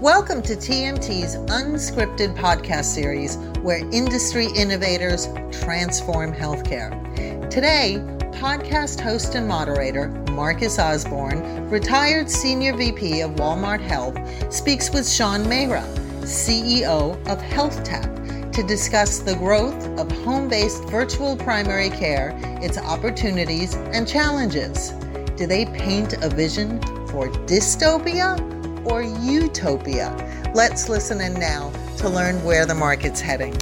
Welcome to TMT's unscripted podcast series where industry innovators transform healthcare. Today, podcast host and moderator Marcus Osborne, retired senior VP of Walmart Health, speaks with Sean Mehra, CEO of HealthTap, to discuss the growth of home based virtual primary care, its opportunities and challenges. Do they paint a vision for dystopia or utopia? Let's listen in now to learn where the market's heading.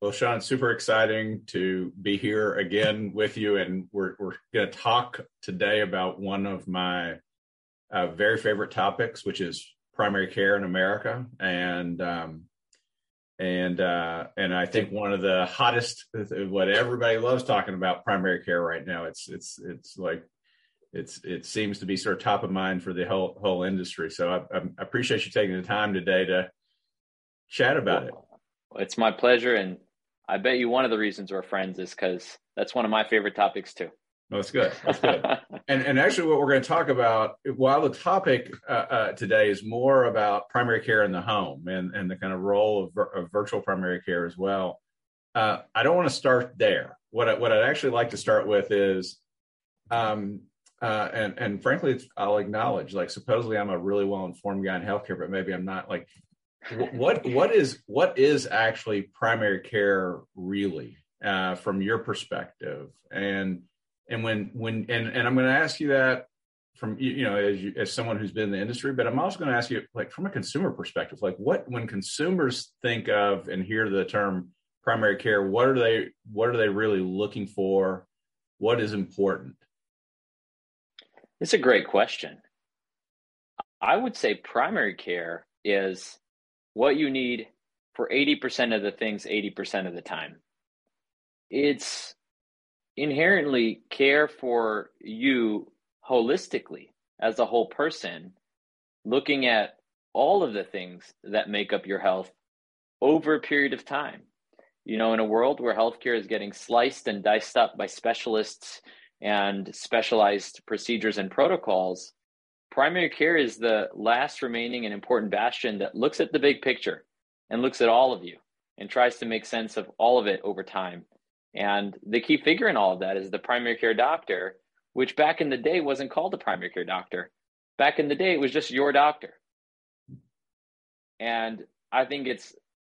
Well, Sean, super exciting to be here again with you. And we're, we're going to talk today about one of my uh, very favorite topics, which is primary care in America. And, um, and, uh, and I think one of the hottest, what everybody loves talking about primary care right now. It's, it's, it's like, it's, it seems to be sort of top of mind for the whole, whole industry. So I, I appreciate you taking the time today to chat about it. It's my pleasure. And I bet you one of the reasons we're friends is because that's one of my favorite topics too. That's good. That's good. and and actually, what we're going to talk about, while the topic uh, uh, today is more about primary care in the home and and the kind of role of, of virtual primary care as well, uh, I don't want to start there. What I, what I'd actually like to start with is, um, uh, and and frankly, I'll acknowledge, like supposedly I'm a really well informed guy in healthcare, but maybe I'm not. Like what what is what is actually primary care really uh, from your perspective and and when when and, and i'm going to ask you that from you know as you, as someone who's been in the industry but i'm also going to ask you like from a consumer perspective like what when consumers think of and hear the term primary care what are they what are they really looking for? What is important? It's a great question. I would say primary care is what you need for 80% of the things 80% of the time. It's inherently care for you holistically as a whole person, looking at all of the things that make up your health over a period of time. You know, in a world where healthcare is getting sliced and diced up by specialists and specialized procedures and protocols, primary care is the last remaining and important bastion that looks at the big picture and looks at all of you and tries to make sense of all of it over time. And the key figure in all of that is the primary care doctor, which back in the day wasn't called a primary care doctor. Back in the day, it was just your doctor. And I think it's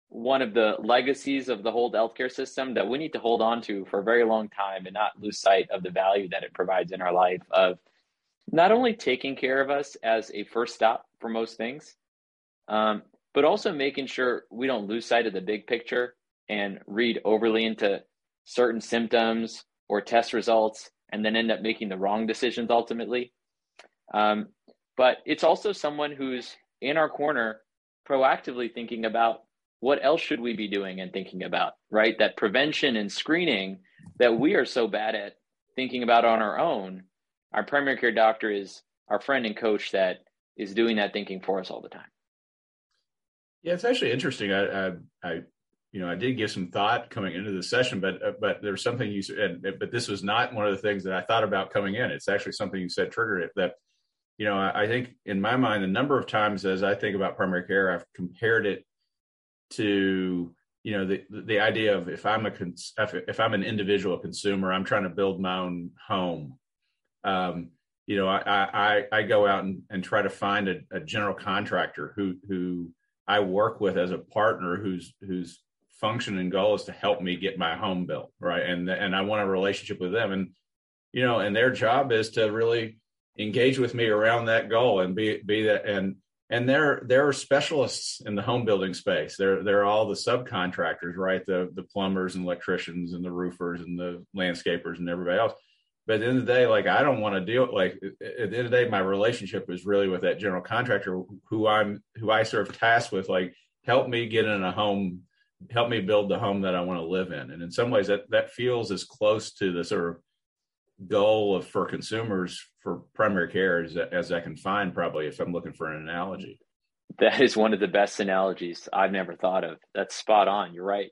one of the legacies of the whole healthcare system that we need to hold on to for a very long time and not lose sight of the value that it provides in our life of not only taking care of us as a first stop for most things, um, but also making sure we don't lose sight of the big picture and read overly into certain symptoms or test results and then end up making the wrong decisions ultimately. Um, but it's also someone who's in our corner proactively thinking about what else should we be doing and thinking about, right? That prevention and screening that we are so bad at thinking about on our own our primary care doctor is our friend and coach that is doing that thinking for us all the time. Yeah, it's actually interesting. I, I, I you know, I did give some thought coming into the session, but uh, but there's something you said, but this was not one of the things that I thought about coming in. It's actually something you said triggered it. That you know, I, I think in my mind, a number of times as I think about primary care, I've compared it to you know the the idea of if I'm a cons- if, I'm an individual consumer, I'm trying to build my own home um, you know, I, I, I go out and, and try to find a, a, general contractor who, who I work with as a partner who's whose function and goal is to help me get my home built. Right. And, and I want a relationship with them and, you know, and their job is to really engage with me around that goal and be, be that. And, and they're, they're specialists in the home building space. They're, they're all the subcontractors, right? The, the plumbers and electricians and the roofers and the landscapers and everybody else but at the end of the day, like I don't want to deal like at the end of the day, my relationship is really with that general contractor who I'm who I sort of tasked with like help me get in a home, help me build the home that I want to live in. And in some ways that that feels as close to the sort of goal of for consumers for primary care as, as I can find probably if I'm looking for an analogy. That is one of the best analogies I've never thought of. That's spot on. You're right.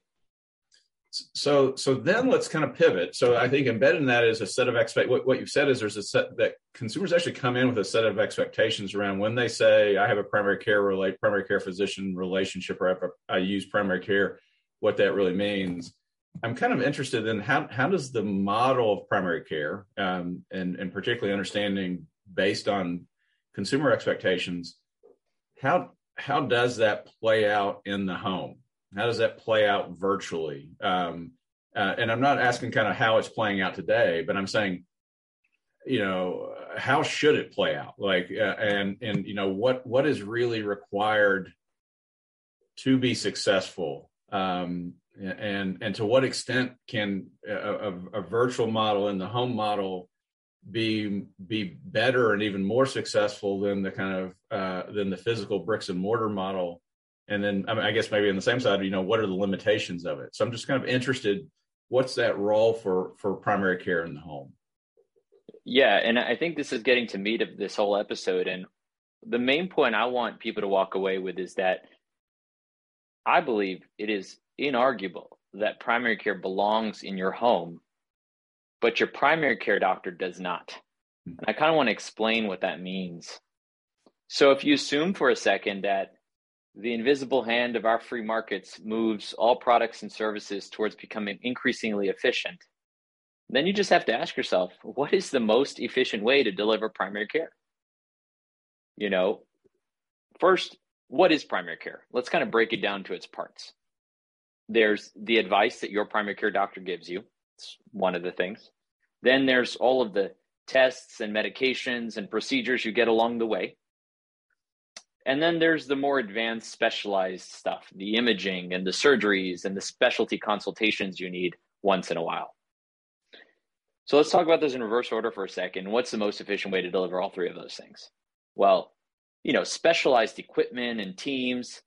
So so then let's kind of pivot. So i think embedded in that is a set of expect what, what you've said is there's a set that consumers actually come in with a set of expectations around when they say i have a primary care relate primary care physician relationship or I use primary care what that really means. I'm kind of interested in how how does the model of primary care um, and and particularly understanding based on consumer expectations how how does that play out in the home how does that play out virtually? Um, uh, and I'm not asking kind of how it's playing out today, but I'm saying, you know, how should it play out? Like, uh, and and you know, what what is really required to be successful? Um, and and to what extent can a, a, a virtual model and the home model be be better and even more successful than the kind of uh, than the physical bricks and mortar model and then I, mean, I guess maybe on the same side, you know, what are the limitations of it? So I'm just kind of interested. What's that role for for primary care in the home? Yeah, and I think this is getting to meat of this whole episode. And the main point I want people to walk away with is that I believe it is inarguable that primary care belongs in your home, but your primary care doctor does not. Hmm. And I kind of want to explain what that means. So if you assume for a second that the invisible hand of our free markets moves all products and services towards becoming increasingly efficient, then you just have to ask yourself what is the most efficient way to deliver primary care? You know, first, what is primary care? Let's kind of break it down to its parts. There's the advice that your primary care doctor gives you, it's one of the things. Then there's all of the tests and medications and procedures you get along the way. And then there's the more advanced specialized stuff, the imaging and the surgeries and the specialty consultations you need once in a while. So let's talk about those in reverse order for a second. What's the most efficient way to deliver all three of those things? Well, you know, specialized equipment and teams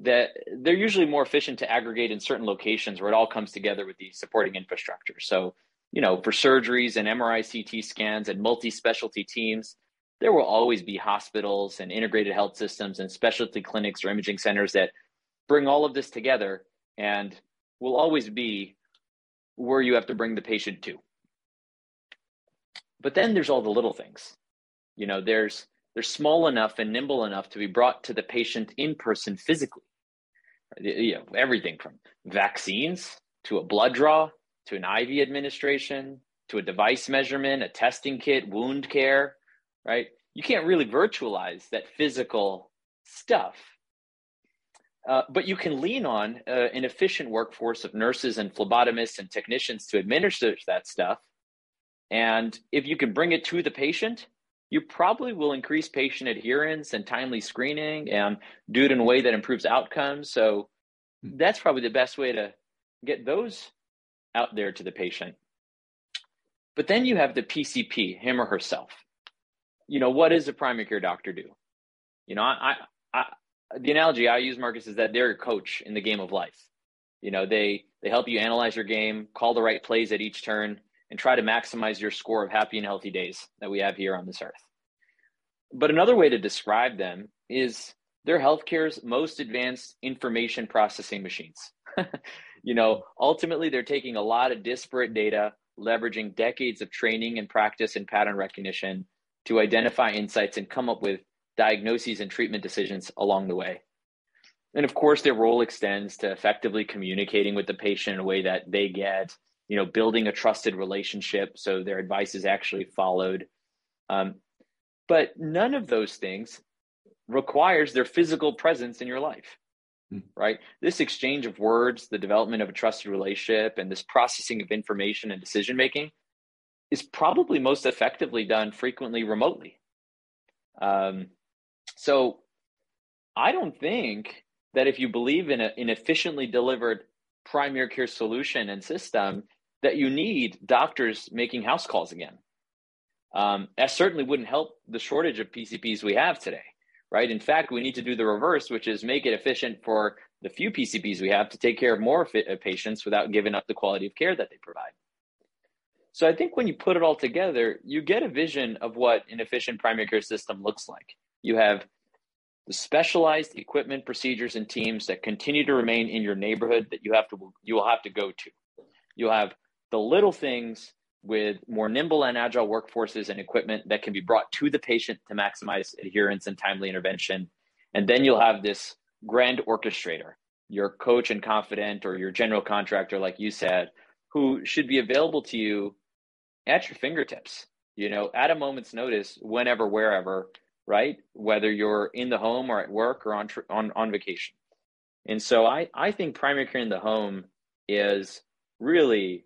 that they're usually more efficient to aggregate in certain locations where it all comes together with the supporting infrastructure. So, you know, for surgeries and MRI CT scans and multi-specialty teams, there will always be hospitals and integrated health systems and specialty clinics or imaging centers that bring all of this together and will always be where you have to bring the patient to. But then there's all the little things. You know, there's they're small enough and nimble enough to be brought to the patient in person physically. You know, everything from vaccines to a blood draw to an IV administration to a device measurement, a testing kit, wound care, right? You can't really virtualize that physical stuff. Uh, but you can lean on uh, an efficient workforce of nurses and phlebotomists and technicians to administer that stuff. And if you can bring it to the patient, you probably will increase patient adherence and timely screening and do it in a way that improves outcomes. So that's probably the best way to get those out there to the patient. But then you have the PCP, him or herself you know, what does a primary care doctor do? You know, I, I, the analogy I use, Marcus, is that they're a coach in the game of life. You know, they they help you analyze your game, call the right plays at each turn, and try to maximize your score of happy and healthy days that we have here on this earth. But another way to describe them is they're healthcare's most advanced information processing machines. you know, ultimately, they're taking a lot of disparate data, leveraging decades of training and practice and pattern recognition to identify insights and come up with diagnoses and treatment decisions along the way. And of course, their role extends to effectively communicating with the patient in a way that they get, you know, building a trusted relationship so their advice is actually followed. Um, but none of those things requires their physical presence in your life, mm. right? This exchange of words, the development of a trusted relationship, and this processing of information and decision making is probably most effectively done frequently remotely. Um, so I don't think that if you believe in a, an efficiently delivered primary care solution and system, that you need doctors making house calls again. Um, that certainly wouldn't help the shortage of PCPs we have today, right? In fact, we need to do the reverse, which is make it efficient for the few PCPs we have to take care of more patients without giving up the quality of care that they provide. So I think when you put it all together, you get a vision of what an efficient primary care system looks like. You have the specialized equipment, procedures, and teams that continue to remain in your neighborhood that you have to you will have to go to. You'll have the little things with more nimble and agile workforces and equipment that can be brought to the patient to maximize adherence and timely intervention. And then you'll have this grand orchestrator, your coach and confidant or your general contractor, like you said, who should be available to you at your fingertips, you know, at a moment's notice, whenever, wherever, right? Whether you're in the home or at work or on, on, on vacation. And so I, I think primary care in the home is really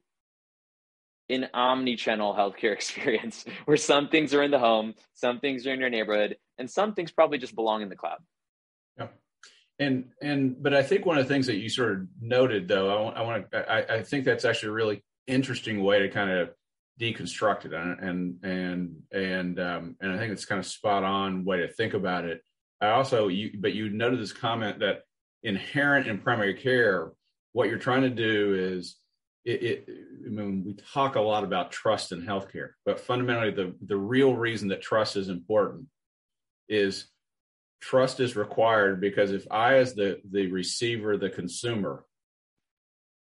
an omni-channel healthcare experience where some things are in the home, some things are in your neighborhood, and some things probably just belong in the cloud. Yeah. And and but I think one of the things that you sort of noted though, I, I want to I, I think that's actually a really interesting way to kind of deconstruct it and and and and um, and I think it's kind of spot on way to think about it. I also you but you noted this comment that inherent in primary care, what you're trying to do is it, it, I mean, we talk a lot about trust in healthcare, but fundamentally, the the real reason that trust is important is trust is required because if I, as the the receiver, the consumer,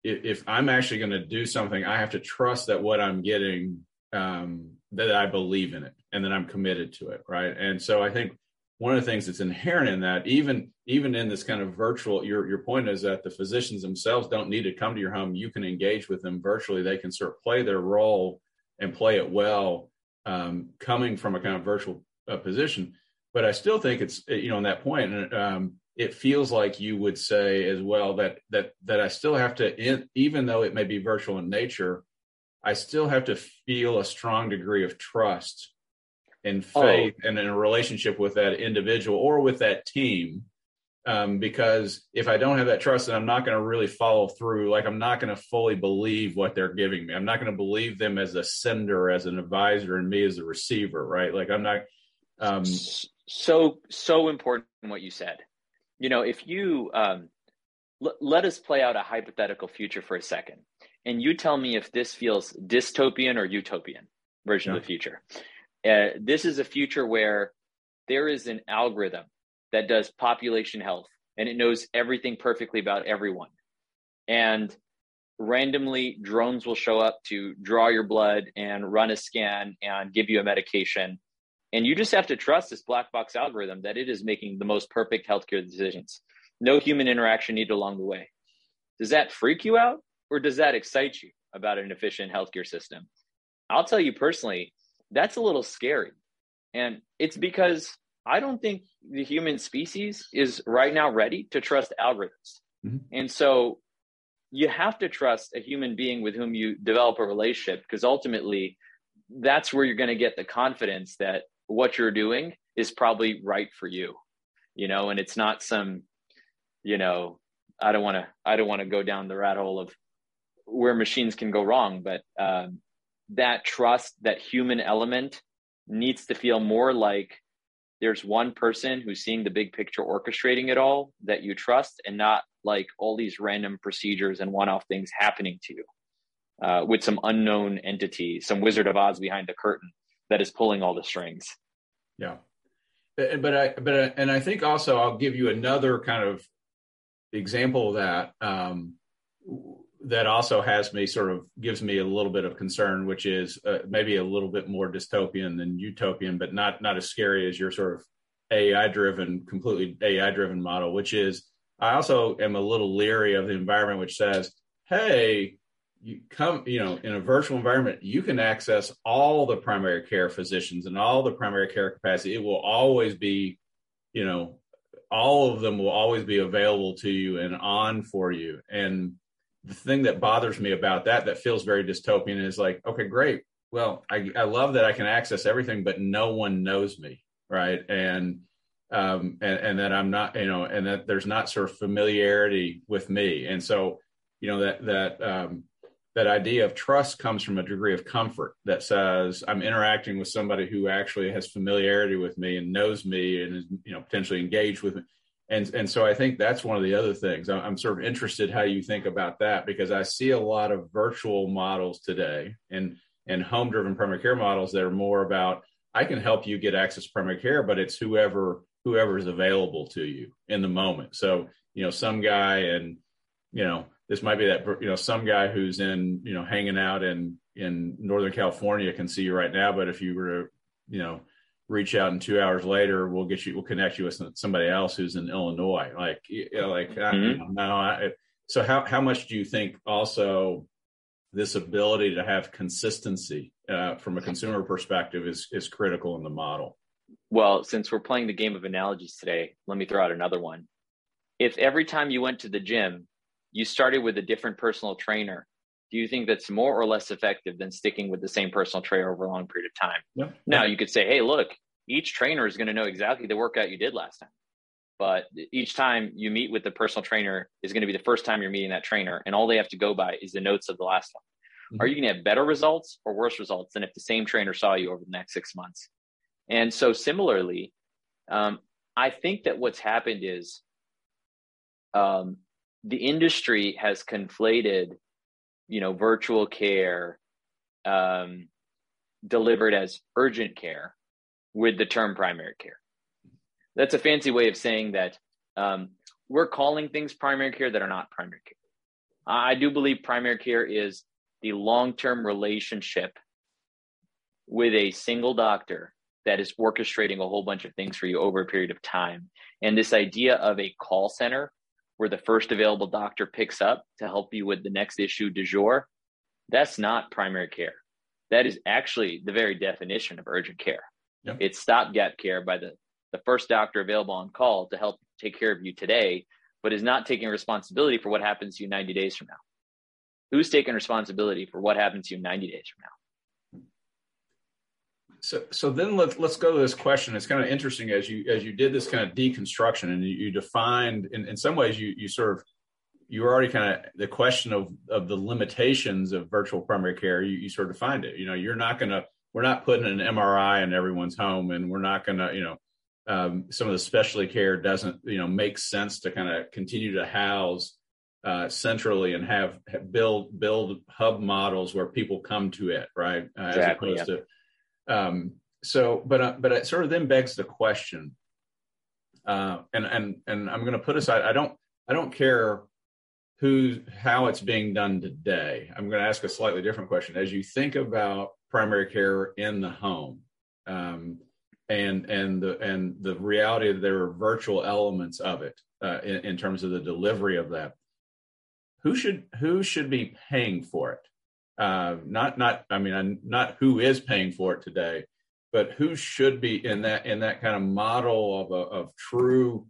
if, if I'm actually going to do something, I have to trust that what I'm getting um, that I believe in it and that I'm committed to it, right? And so I think one of the things that's inherent in that, even even in this kind of virtual, your your point is that the physicians themselves don't need to come to your home. You can engage with them virtually. They can sort of play their role and play it well, um, coming from a kind of virtual uh, position. But I still think it's you know on that point, um, it feels like you would say as well that that that I still have to, in, even though it may be virtual in nature, I still have to feel a strong degree of trust and oh. faith oh. and in a relationship with that individual or with that team. Um, because if I don't have that trust, then I'm not going to really follow through. Like I'm not going to fully believe what they're giving me. I'm not going to believe them as a sender, as an advisor, and me as a receiver. Right? Like I'm not. Um, so so important what you said. You know, if you um, l- let us play out a hypothetical future for a second, and you tell me if this feels dystopian or utopian version yeah. of the future. Uh, this is a future where there is an algorithm that does population health and it knows everything perfectly about everyone. And randomly, drones will show up to draw your blood and run a scan and give you a medication. And you just have to trust this black box algorithm that it is making the most perfect healthcare decisions. No human interaction needed along the way. Does that freak you out or does that excite you about an efficient healthcare system? I'll tell you personally, that's a little scary. And it's because I don't think the human species is right now ready to trust algorithms. Mm-hmm. And so you have to trust a human being with whom you develop a relationship because ultimately that's where you're going to get the confidence that what you're doing is probably right for you. You know, and it's not some, you know, I don't want to I don't want to go down the rat hole of where machines can go wrong, but um, that trust, that human element needs to feel more like there's one person who's seeing the big picture orchestrating it all that you trust and not like all these random procedures and one-off things happening to you uh, with some unknown entity some wizard of oz behind the curtain that is pulling all the strings yeah but i but I, and i think also i'll give you another kind of example of that um, that also has me sort of gives me a little bit of concern, which is uh, maybe a little bit more dystopian than utopian, but not not as scary as your sort of AI driven, completely AI driven model. Which is, I also am a little leery of the environment which says, "Hey, you come, you know, in a virtual environment, you can access all the primary care physicians and all the primary care capacity. It will always be, you know, all of them will always be available to you and on for you." And the thing that bothers me about that that feels very dystopian is like okay great well I, I love that i can access everything but no one knows me right and um and, and that i'm not you know and that there's not sort of familiarity with me and so you know that that um that idea of trust comes from a degree of comfort that says i'm interacting with somebody who actually has familiarity with me and knows me and is you know potentially engaged with me and and so I think that's one of the other things. I'm sort of interested how you think about that because I see a lot of virtual models today and and home driven primary care models that are more about I can help you get access to primary care, but it's whoever whoever is available to you in the moment. So, you know, some guy and, you know, this might be that, you know, some guy who's in, you know, hanging out in, in Northern California can see you right now. But if you were to, you know, reach out and two hours later, we'll get you, we'll connect you with somebody else who's in Illinois. Like, you know, like, mm-hmm. I, no, I, so how, how much do you think also this ability to have consistency uh, from a consumer perspective is, is critical in the model? Well, since we're playing the game of analogies today, let me throw out another one. If every time you went to the gym, you started with a different personal trainer, do you think that's more or less effective than sticking with the same personal trainer over a long period of time? Yeah. Now, you could say, hey, look, each trainer is going to know exactly the workout you did last time. But each time you meet with the personal trainer is going to be the first time you're meeting that trainer. And all they have to go by is the notes of the last one. Mm-hmm. Are you going to have better results or worse results than if the same trainer saw you over the next six months? And so, similarly, um, I think that what's happened is um, the industry has conflated, you know, virtual care um, delivered as urgent care with the term primary care. That's a fancy way of saying that um, we're calling things primary care that are not primary care. I do believe primary care is the long term relationship with a single doctor that is orchestrating a whole bunch of things for you over a period of time. And this idea of a call center where the first available doctor picks up to help you with the next issue du jour, that's not primary care. That is actually the very definition of urgent care. Yep. It's stopgap care by the, the first doctor available on call to help take care of you today, but is not taking responsibility for what happens to you 90 days from now. Who's taking responsibility for what happens to you 90 days from now? So, so then let's let's go to this question. It's kind of interesting as you as you did this kind of deconstruction and you, you defined in, in some ways you you sort of you already kind of the question of of the limitations of virtual primary care. You, you sort of defined it. You know, you're not going to we're not putting an MRI in everyone's home, and we're not going to you know um, some of the specialty care doesn't you know make sense to kind of continue to house uh, centrally and have, have, build build hub models where people come to it, right? Uh, exactly, as opposed yeah. to so, but uh, but it sort of then begs the question, uh, and and and I'm going to put aside. I don't I don't care who how it's being done today. I'm going to ask a slightly different question. As you think about primary care in the home, um, and and the and the reality that there are virtual elements of it uh, in, in terms of the delivery of that. Who should who should be paying for it? Uh, not not I mean not who is paying for it today, but who should be in that in that kind of model of a, of true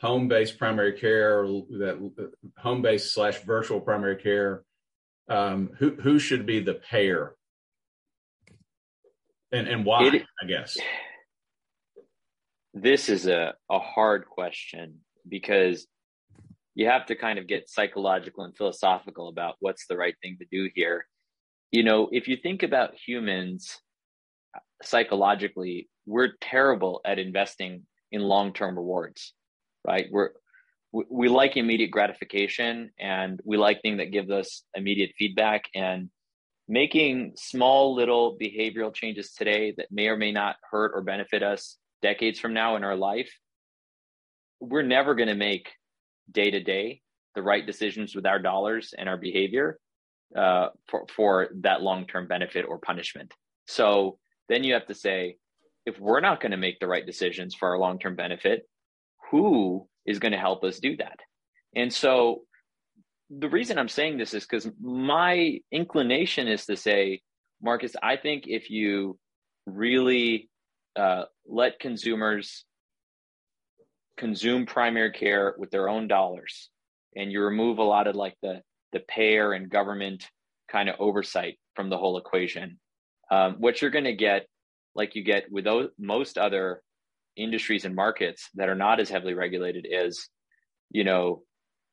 home based primary care that home based slash virtual primary care. Um, who who should be the payer and and why? It, I guess this is a a hard question because you have to kind of get psychological and philosophical about what's the right thing to do here you know, if you think about humans psychologically, we're terrible at investing in long-term rewards, right? We're we like immediate gratification and we like things that give us immediate feedback and making small little behavioral changes today that may or may not hurt or benefit us decades from now in our life we're never going to make day to day the right decisions with our dollars and our behavior uh, for, for that long term benefit or punishment. So then you have to say, if we're not going to make the right decisions for our long term benefit, who is going to help us do that? And so the reason I'm saying this is because my inclination is to say, Marcus, I think if you really uh, let consumers consume primary care with their own dollars and you remove a lot of like the the payer and government kind of oversight from the whole equation. Um, what you're going to get, like you get with those, most other industries and markets that are not as heavily regulated, is you know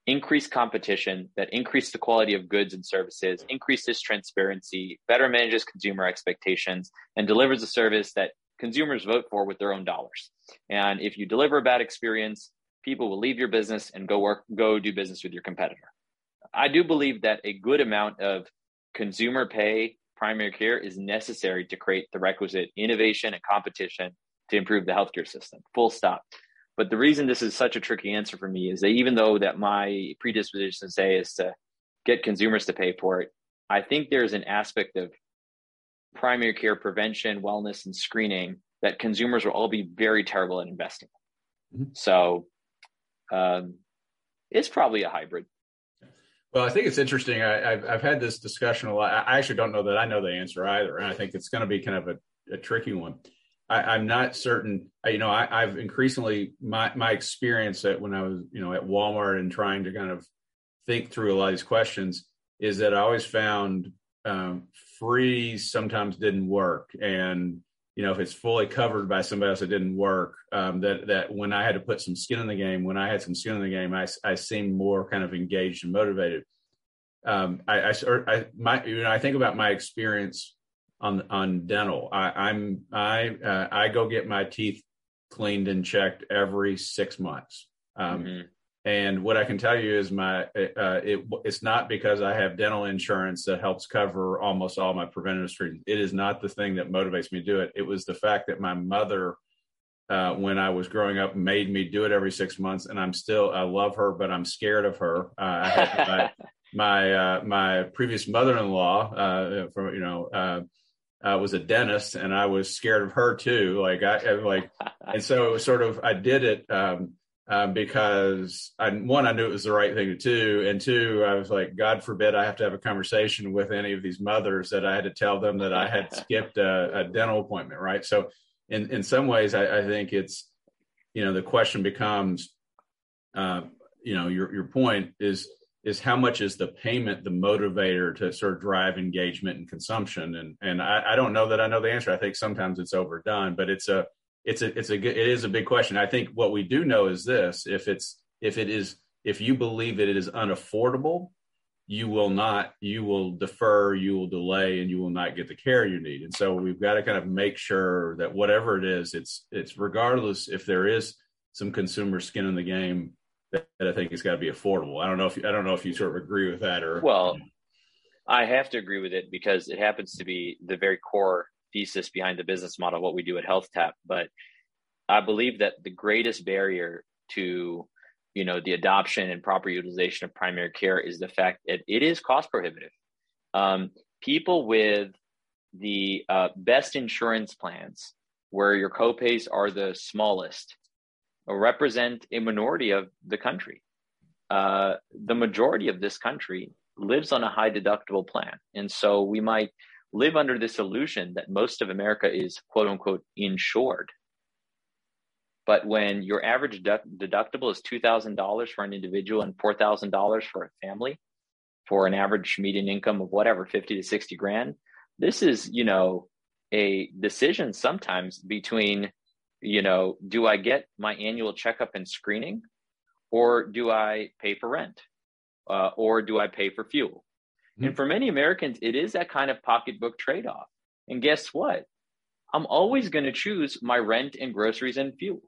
increased competition that increase the quality of goods and services, increases transparency, better manages consumer expectations, and delivers a service that consumers vote for with their own dollars. And if you deliver a bad experience, people will leave your business and go work, go do business with your competitor. I do believe that a good amount of consumer pay primary care is necessary to create the requisite innovation and competition to improve the healthcare system. Full stop. But the reason this is such a tricky answer for me is that even though that my predisposition say is to get consumers to pay for it, I think there's an aspect of primary care prevention, wellness, and screening that consumers will all be very terrible at investing. Mm-hmm. So um, it's probably a hybrid. Well, I think it's interesting. I, have I've had this discussion a lot. I actually don't know that I know the answer either, and I think it's going to be kind of a, a tricky one. I, am not certain. You know, I, have increasingly my my experience that when I was you know at Walmart and trying to kind of think through a lot of these questions is that I always found um, free sometimes didn't work, and you know if it's fully covered by somebody else, it didn't work. Um, that that when I had to put some skin in the game, when I had some skin in the game, I I seemed more kind of engaged and motivated. Um, I, I, I my you know I think about my experience on on dental. I, am I uh, I go get my teeth cleaned and checked every six months. Um, mm-hmm. And what I can tell you is my uh, it, it's not because I have dental insurance that helps cover almost all my preventative treatment. It is not the thing that motivates me to do it. It was the fact that my mother, uh, when I was growing up, made me do it every six months, and I'm still I love her, but I'm scared of her. Uh, I had my my, uh, my previous mother-in-law, uh, from you know uh, uh, was a dentist, and I was scared of her too. Like I, I like, and so sort of I did it um, um, because I, one I knew it was the right thing to do, and two I was like, God forbid I have to have a conversation with any of these mothers that I had to tell them that I had skipped a, a dental appointment, right? So in in some ways, I, I think it's you know the question becomes, uh, you know, your your point is is how much is the payment the motivator to sort of drive engagement and consumption and and I, I, don't know that I know the answer. I think sometimes it's overdone, but it's a it's a it's a it is a big question. I think what we do know is this: if it's if it is if you believe that it is unaffordable, you will not you will defer, you will delay, and you will not get the care you need. And so we've got to kind of make sure that whatever it is, it's it's regardless if there is some consumer skin in the game that I think has got to be affordable. I don't know if you, I don't know if you sort of agree with that or well, I have to agree with it because it happens to be the very core thesis behind the business model what we do at HealthTap. But I believe that the greatest barrier to you know the adoption and proper utilization of primary care is the fact that it is cost prohibitive. Um, people with the uh, best insurance plans, where your copays are the smallest, represent a minority of the country. Uh, the majority of this country lives on a high deductible plan. And so we might live under this illusion that most of America is quote unquote insured. But when your average deductible is $2,000 for an individual and $4,000 for a family, for an average median income of whatever, 50 to 60 grand, this is, you know, a decision sometimes between you know, do I get my annual checkup and screening, or do I pay for rent, uh, or do I pay for fuel? Mm-hmm. And for many Americans, it is that kind of pocketbook trade off. And guess what? I'm always going to choose my rent and groceries and fuel.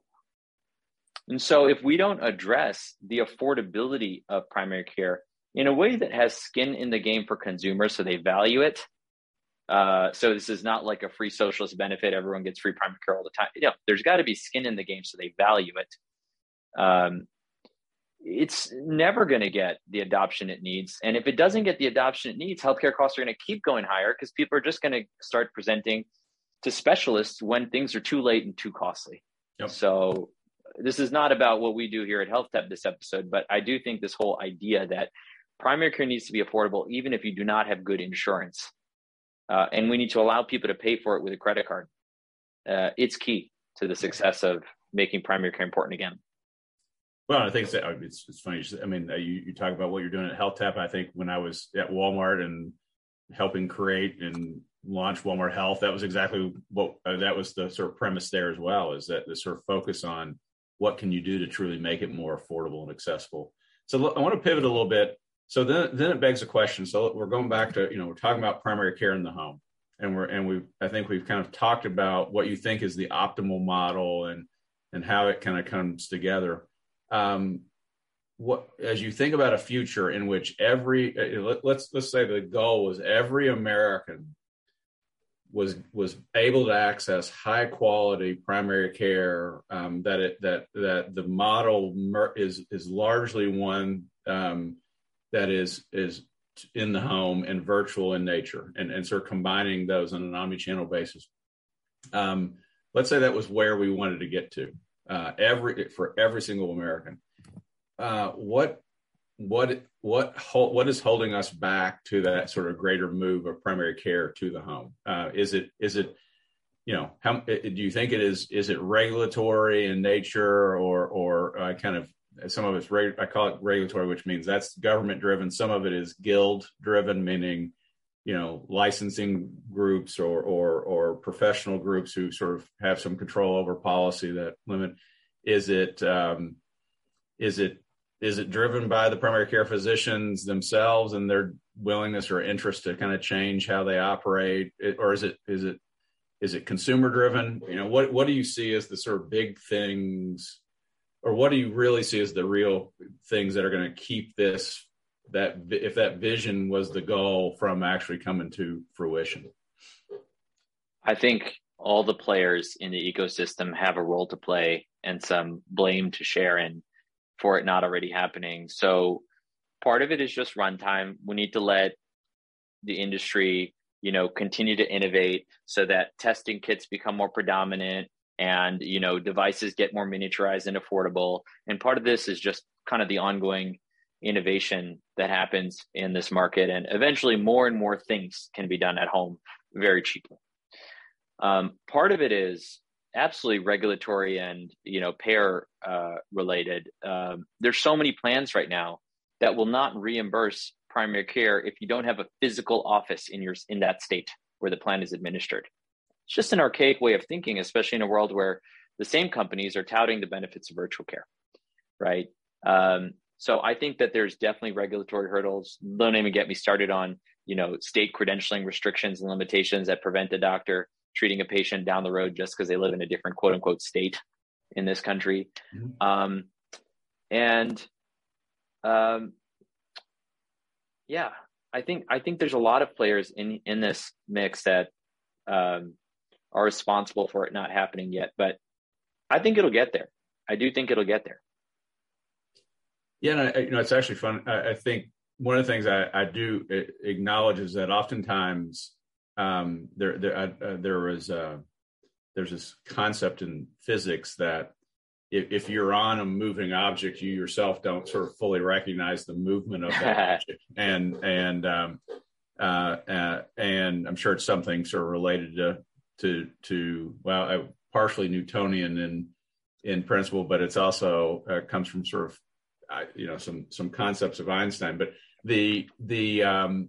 And so, if we don't address the affordability of primary care in a way that has skin in the game for consumers so they value it uh, so this is not like a free socialist benefit. Everyone gets free primary care all the time. You know, there's got to be skin in the game so they value it. Um, it's never going to get the adoption it needs. And if it doesn't get the adoption it needs, healthcare costs are going to keep going higher because people are just going to start presenting to specialists when things are too late and too costly. Yep. So this is not about what we do here at HealthTap this episode, but I do think this whole idea that primary care needs to be affordable even if you do not have good insurance uh, and we need to allow people to pay for it with a credit card. Uh, it's key to the success of making primary care important again. Well, I think it's, it's funny. I mean, uh, you, you talk about what you're doing at HealthTap. I think when I was at Walmart and helping create and launch Walmart Health, that was exactly what uh, that was the sort of premise there as well. Is that the sort of focus on what can you do to truly make it more affordable and accessible. So I want to pivot a little bit so then, then it begs a question. So we're going back to, you know, we're talking about primary care in the home, and we're and we I think we've kind of talked about what you think is the optimal model and and how it kind of comes together. Um, what as you think about a future in which every uh, let, let's let's say the goal was every American was was able to access high quality primary care um, that it that that the model is is largely one um, that is is in the home and virtual in nature and and sort of combining those on an omni-channel basis. Um, let's say that was where we wanted to get to uh, every for every single american uh, what what what what is holding us back to that sort of greater move of primary care to the home? Uh, is it is it you know how do you think it is is it regulatory in nature or or uh, kind of some of it's I call it regulatory, which means that's government driven. Some of it is guild driven, meaning you know licensing groups or or or professional groups who sort of have some control over policy that limit. Is it um, is it is it driven by the primary care physicians themselves and their willingness or interest to kind of change how they operate or is it is it is it consumer driven you know what what do you see as the sort of big things or what do you really see as the real things that are going to keep this that if that vision was the goal from actually coming to fruition i think all the players in the ecosystem have a role to play and some blame to share in for it not already happening. So part of it is just runtime. We need to let the industry, you know, continue to innovate so that testing kits become more predominant and, you know, devices get more miniaturized and affordable. And part of this is just kind of the ongoing innovation that happens in this market. And eventually more and more things can be done at home very cheaply. Um, part of it is absolutely regulatory and you know payer uh, related. Um, there's so many plans right now that will not reimburse primary care if you don't have a physical office in your in that state where the plan is administered. It's just an archaic way of thinking, especially in a world where the same companies are touting the benefits of virtual care, right? Um, so I think that there's definitely regulatory hurdles. Don't even get me started on you know state credentialing restrictions and limitations that prevent a doctor treating a patient down the road just because they live in a different quote unquote state in this country. Mm-hmm. Um, and um, yeah, I think I think there's a lot of players in in this mix that um, are responsible for it not happening yet, but I think it'll get there. I do think it'll get there. Yeah, and I, you know, it's actually fun. I, I think one of the things I, I do acknowledge is that oftentimes um, there there uh, uh, there was uh, there's this concept in physics that if, if, you're on a moving object, you yourself don't sort of fully recognize the movement of that object, and and um, uh, uh, and I'm sure it's something sort of related to to to well, partially Newtonian in in principle, but it's also uh, comes from sort of you know some some concepts of Einstein, but the the um,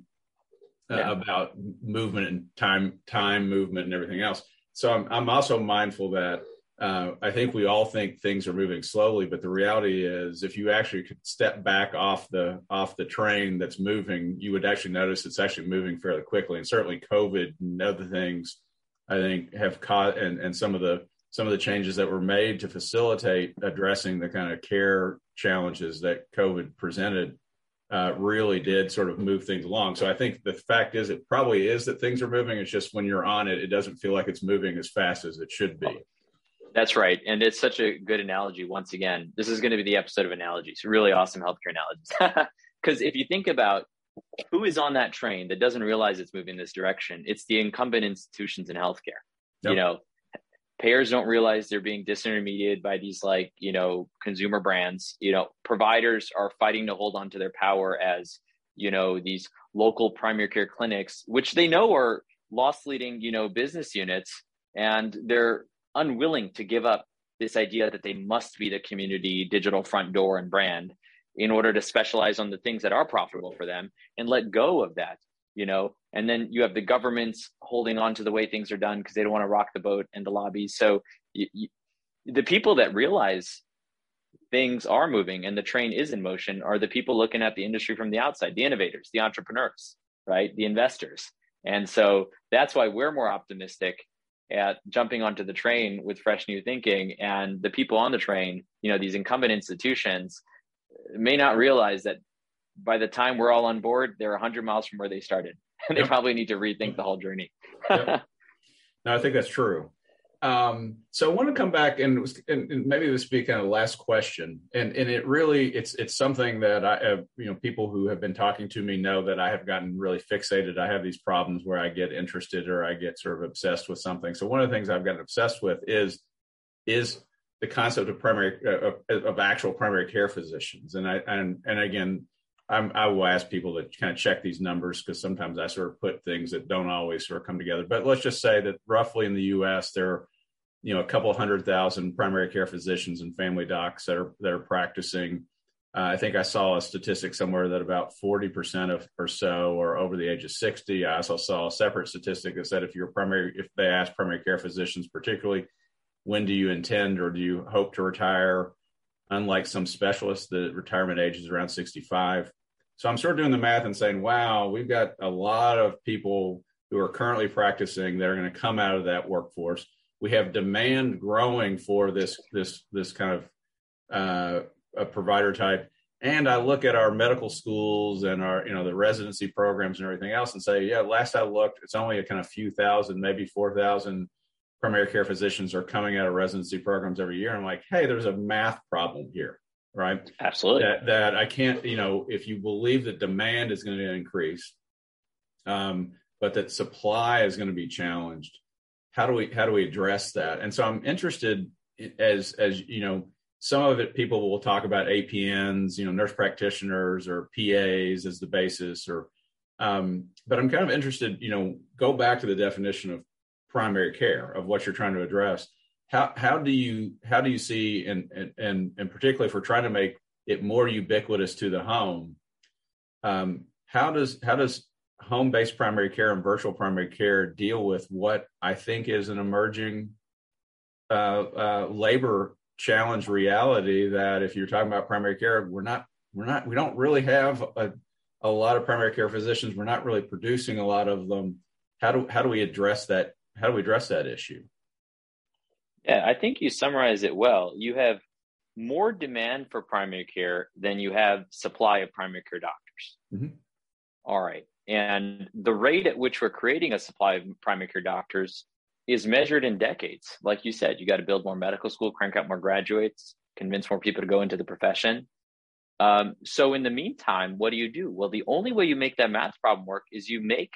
uh, about movement and time, time movement and everything else. So I'm, I'm also mindful that uh, I think we all think things are moving slowly, but the reality is, if you actually could step back off the off the train that's moving, you would actually notice it's actually moving fairly quickly. And certainly, COVID and other things, I think, have caught and and some of the some of the changes that were made to facilitate addressing the kind of care challenges that COVID presented uh, really did sort of move things along. So I think the fact is, it probably is that things are moving. It's just when you're on it, it doesn't feel like it's moving as fast as it should be. That's right. And it's such a good analogy. Once again, this is going to be the episode of analogies, really awesome healthcare analogies. Because if you think about who is on that train that doesn't realize it's moving this direction, it's the incumbent institutions in healthcare. Yep. You know, payers don't realize they're being disintermediated by these like you know consumer brands. You know providers are fighting to hold on to their power as you know these local primary care clinics which they know are loss leading you know business units and they're unwilling to give up this idea that they must be the community digital front door and brand in order to specialize on the things that are profitable for them and let go of that you know and then you have the governments holding on to the way things are done because they don't want to rock the boat and the lobbies so you, you, the people that realize things are moving and the train is in motion are the people looking at the industry from the outside the innovators the entrepreneurs right? The investors. And so that's why we're more optimistic at jumping onto the train with fresh new thinking and the people on the train you know these incumbent institutions may not realize that by the time we're all on board, they're 100 miles from where they started. And they yep. probably need to rethink the whole journey. yep. no, I think that's true. Um, so I want to come back and, and, and, maybe this be kind of the last question. And and it really it's it's something that I have, you know people who have been talking to me know that I have gotten really fixated. I have these problems where I get interested or I get sort of obsessed with something. So one of the things I've gotten obsessed with is is the concept of primary uh, of, of actual primary care physicians. And I and and again I'm, i will ask people to kind of check these numbers because sometimes I sort of put things that don't always sort of come together. But let's just say that roughly in the U.S. there are, you know, a couple hundred thousand primary care physicians and family docs that are that are practicing. Uh, I think I saw a statistic somewhere that about 40% of or so are over the age of 60. I also saw a separate statistic that said if you're primary, if they ask primary care physicians, particularly, when do you intend or do you hope to retire? Unlike some specialists, the retirement age is around 65. So I'm sort of doing the math and saying, wow, we've got a lot of people who are currently practicing that are going to come out of that workforce. We have demand growing for this this this kind of uh, a provider type. And I look at our medical schools and our, you know, the residency programs and everything else and say, yeah, last I looked, it's only a kind of few thousand, maybe 4,000 primary care physicians are coming out of residency programs every year. I'm like, hey, there's a math problem here right? Absolutely. That, that I can't, you know, if you believe that demand is going to increase, um, but that supply is going to be challenged, how do we how do we address that? And so I'm interested as as you know, some of it people will talk about APNs, you know, nurse practitioners or PAs as the basis, or um, but I'm kind of interested, you know, go back to the definition of primary care of what you're trying to address how how do you how do you see and and and, particularly if we're trying to make it more ubiquitous to the home um, how does how does home-based primary care and virtual primary care deal with what i think is an emerging uh, uh, labor challenge reality that if you're talking about primary care we're not we're not we don't really have a, a lot of primary care physicians. We're not really producing a lot of them. How do how do we address that how do we address that issue yeah, I think you summarize it well. You have more demand for primary care than you have supply of primary care doctors. Mm-hmm. All right. And the rate at which we're creating a supply of primary care doctors is measured in decades. Like you said, you got to build more medical school, crank out more graduates, convince more people to go into the profession. Um, so, in the meantime, what do you do? Well, the only way you make that math problem work is you make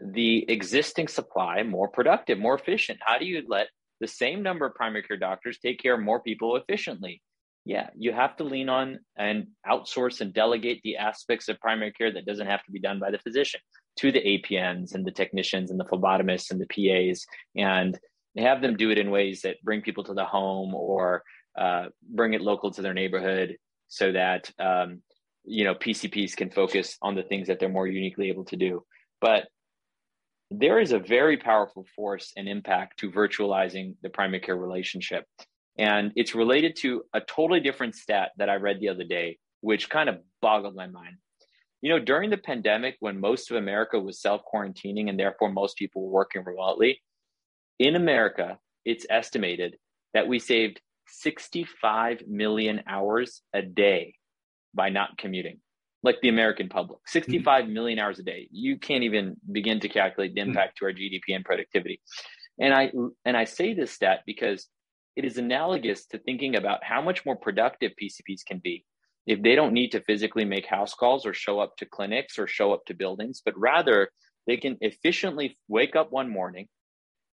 the existing supply more productive, more efficient. How do you let the same number of primary care doctors take care of more people efficiently. Yeah, you have to lean on and outsource and delegate the aspects of primary care that doesn't have to be done by the physician to the APNs and the technicians and the phlebotomists and the PAs and have them do it in ways that bring people to the home or uh, bring it local to their neighborhood so that um, you know PCPs can focus on the things that they're more uniquely able to do. But there is a very powerful force and impact to virtualizing the primary care relationship. And it's related to a totally different stat that I read the other day, which kind of boggled my mind. You know, during the pandemic, when most of America was self quarantining and therefore most people were working remotely, in America, it's estimated that we saved 65 million hours a day by not commuting like the American public. Hmm. 65 mm-hmm. million hours a day. You can't even begin to calculate the hmm. impact to our GDP and productivity. And I and I say this stat because it is analogous to thinking about how much more productive PCPs can be if they don't need to physically make house calls or show up to clinics or show up to buildings, but rather they can efficiently wake up one morning,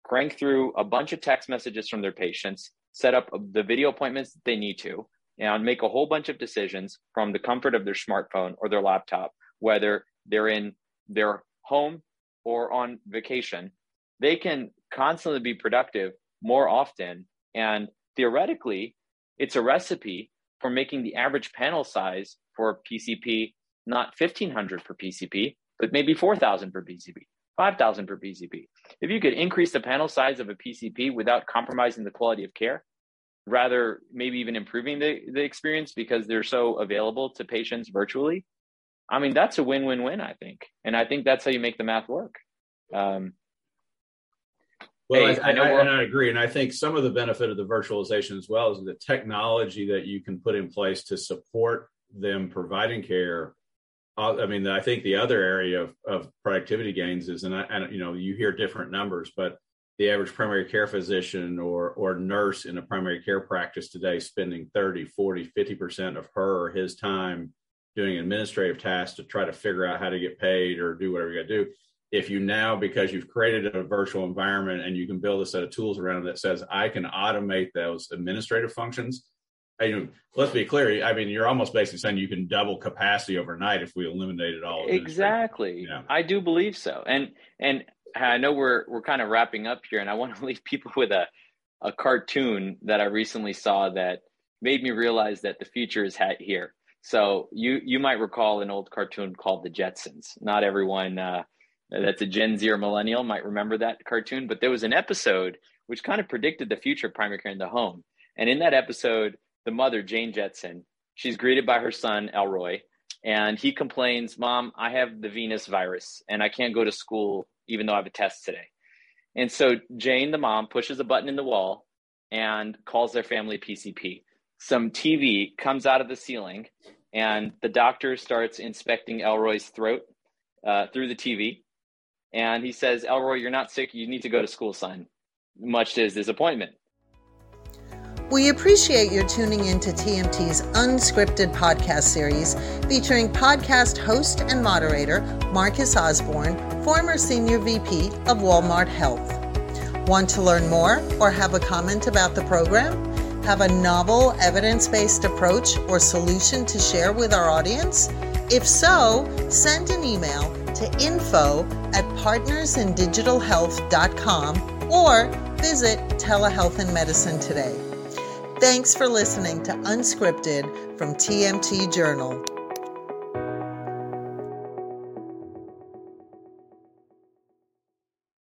crank through a bunch of text messages from their patients, set up the video appointments that they need to, and make a whole bunch of decisions from the comfort of their smartphone or their laptop, whether they're in their home or on vacation, they can constantly be productive more often. And theoretically, it's a recipe for making the average panel size for PCP not 1500 per PCP, but maybe 4000 per PCP, 5000 per PCP. If you could increase the panel size of a PCP without compromising the quality of care, rather maybe even improving the, the experience because they're so available to patients virtually. I mean that's a win-win-win i think. And i think that's how you make the math work. Um, well, hey, I, I, I, and I agree, and I think some of the benefit of the virtualization as well is the technology that you can put in place to support them providing care. Uh, I mean, I think the other area of, of productivity gains is, and I, and you know, you hear different numbers, but the average primary care physician or or nurse in a primary care practice today spending 30 40 50% of her or his time doing administrative tasks to try to figure out how to get paid or do whatever you got to do if you now because you've created a virtual environment and you can build a set of tools around it that says i can automate those administrative functions I mean, let's be clear. I mean, you're almost basically saying you can double capacity overnight if we eliminated all. Exactly. Yeah. I do believe so, and and I know we're we're kind of wrapping up here, and I want to leave people with a a cartoon that I recently saw that made me realize that the future is here. So you you might recall an old cartoon called The Jetsons. Not everyone uh, that's a Gen Z or millennial might remember that cartoon, but there was an episode which kind of predicted the future of primary care in the home. And in that episode, the mother, Jane Jetson, she's greeted by her son, Elroy, and he complains, Mom, I have the Venus virus and I can't go to school even though I have a test today. And so Jane, the mom, pushes a button in the wall and calls their family PCP. Some TV comes out of the ceiling and the doctor starts inspecting Elroy's throat uh, through the TV. And he says, Elroy, you're not sick. You need to go to school, son, much to his disappointment. We appreciate your tuning in to TMT's unscripted podcast series featuring podcast host and moderator Marcus Osborne, former Senior VP of Walmart Health. Want to learn more or have a comment about the program? Have a novel, evidence based approach or solution to share with our audience? If so, send an email to info at partnersindigitalhealth.com or visit Telehealth and Medicine today. Thanks for listening to Unscripted from TMT Journal.